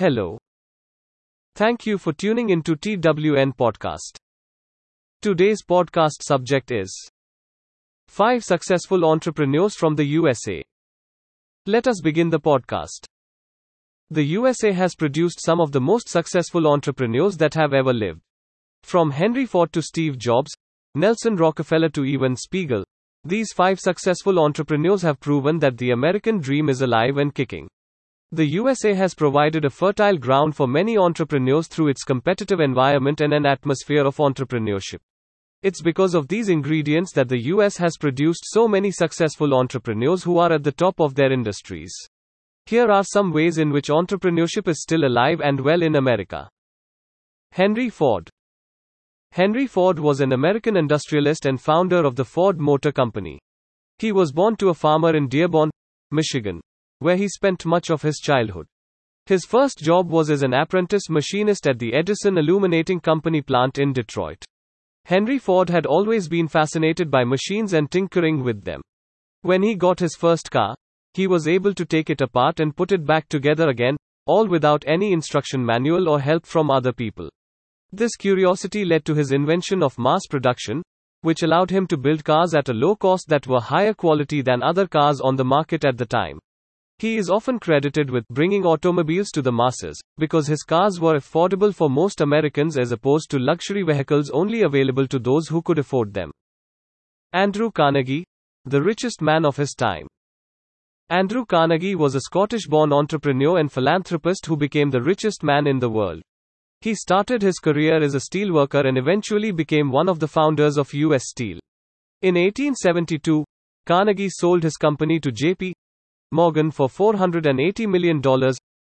Hello. Thank you for tuning into TWN Podcast. Today's podcast subject is 5 Successful Entrepreneurs from the USA. Let us begin the podcast. The USA has produced some of the most successful entrepreneurs that have ever lived. From Henry Ford to Steve Jobs, Nelson Rockefeller to Evan Spiegel, these five successful entrepreneurs have proven that the American dream is alive and kicking. The USA has provided a fertile ground for many entrepreneurs through its competitive environment and an atmosphere of entrepreneurship. It's because of these ingredients that the US has produced so many successful entrepreneurs who are at the top of their industries. Here are some ways in which entrepreneurship is still alive and well in America. Henry Ford Henry Ford was an American industrialist and founder of the Ford Motor Company. He was born to a farmer in Dearborn, Michigan, where he spent much of his childhood. His first job was as an apprentice machinist at the Edison Illuminating Company plant in Detroit. Henry Ford had always been fascinated by machines and tinkering with them. When he got his first car, he was able to take it apart and put it back together again, all without any instruction manual or help from other people. This curiosity led to his invention of mass production, which allowed him to build cars at a low cost that were higher quality than other cars on the market at the time. He is often credited with bringing automobiles to the masses, because his cars were affordable for most Americans as opposed to luxury vehicles only available to those who could afford them. Andrew Carnegie, the richest man of his time. Andrew Carnegie was a Scottish born entrepreneur and philanthropist who became the richest man in the world. He started his career as a steelworker and eventually became one of the founders of U.S. Steel. In 1872, Carnegie sold his company to J.P. Morgan for $480 million,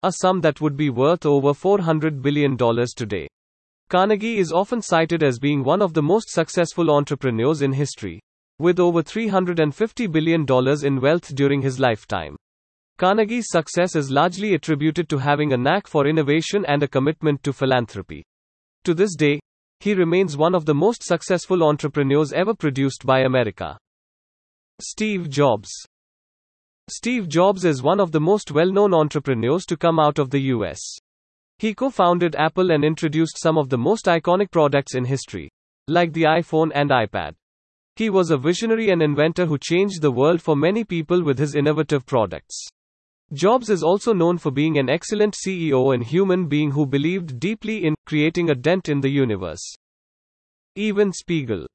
a sum that would be worth over $400 billion today. Carnegie is often cited as being one of the most successful entrepreneurs in history, with over $350 billion in wealth during his lifetime. Carnegie's success is largely attributed to having a knack for innovation and a commitment to philanthropy. To this day, he remains one of the most successful entrepreneurs ever produced by America. Steve Jobs Steve Jobs is one of the most well known entrepreneurs to come out of the US. He co founded Apple and introduced some of the most iconic products in history, like the iPhone and iPad. He was a visionary and inventor who changed the world for many people with his innovative products. Jobs is also known for being an excellent CEO and human being who believed deeply in creating a dent in the universe. Evan Spiegel.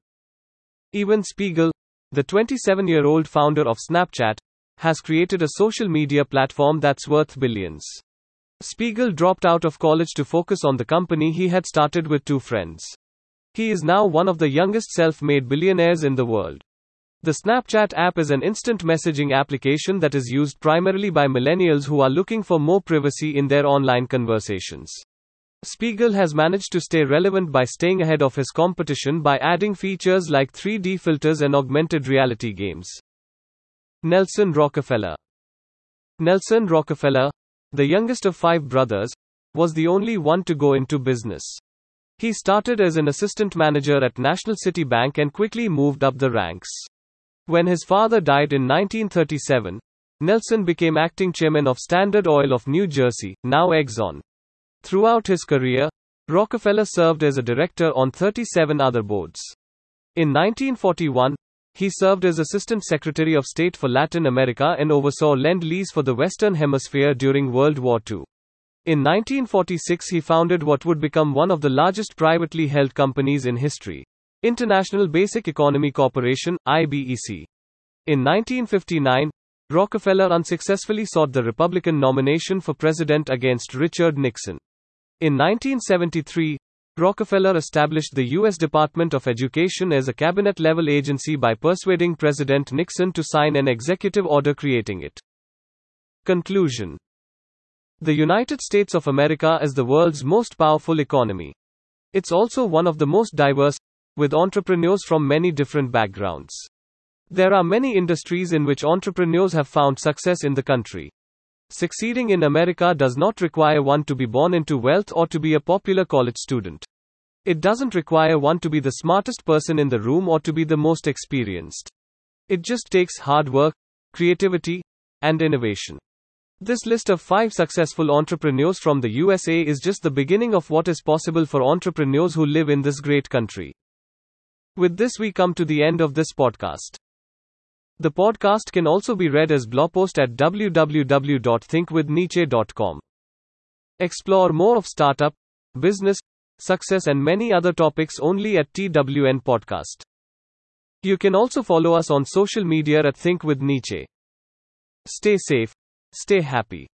Evan Spiegel, the 27 year old founder of Snapchat, has created a social media platform that's worth billions. Spiegel dropped out of college to focus on the company he had started with two friends. He is now one of the youngest self made billionaires in the world. The Snapchat app is an instant messaging application that is used primarily by millennials who are looking for more privacy in their online conversations. Spiegel has managed to stay relevant by staying ahead of his competition by adding features like 3D filters and augmented reality games. Nelson Rockefeller Nelson Rockefeller, the youngest of five brothers, was the only one to go into business. He started as an assistant manager at National City Bank and quickly moved up the ranks. When his father died in 1937, Nelson became acting chairman of Standard Oil of New Jersey, now Exxon. Throughout his career, Rockefeller served as a director on 37 other boards. In 1941, he served as Assistant Secretary of State for Latin America and oversaw Lend Lease for the Western Hemisphere during World War II. In 1946, he founded what would become one of the largest privately held companies in history, International Basic Economy Corporation, IBEC. In 1959, Rockefeller unsuccessfully sought the Republican nomination for president against Richard Nixon. In 1973, Rockefeller established the U.S. Department of Education as a cabinet level agency by persuading President Nixon to sign an executive order creating it. Conclusion The United States of America is the world's most powerful economy. It's also one of the most diverse, with entrepreneurs from many different backgrounds. There are many industries in which entrepreneurs have found success in the country. Succeeding in America does not require one to be born into wealth or to be a popular college student. It doesn't require one to be the smartest person in the room or to be the most experienced. It just takes hard work, creativity, and innovation. This list of five successful entrepreneurs from the USA is just the beginning of what is possible for entrepreneurs who live in this great country. With this, we come to the end of this podcast. The podcast can also be read as blog post at www.thinkwithniche.com. Explore more of startup, business, success, and many other topics only at TWN Podcast. You can also follow us on social media at Think with Niche. Stay safe, stay happy.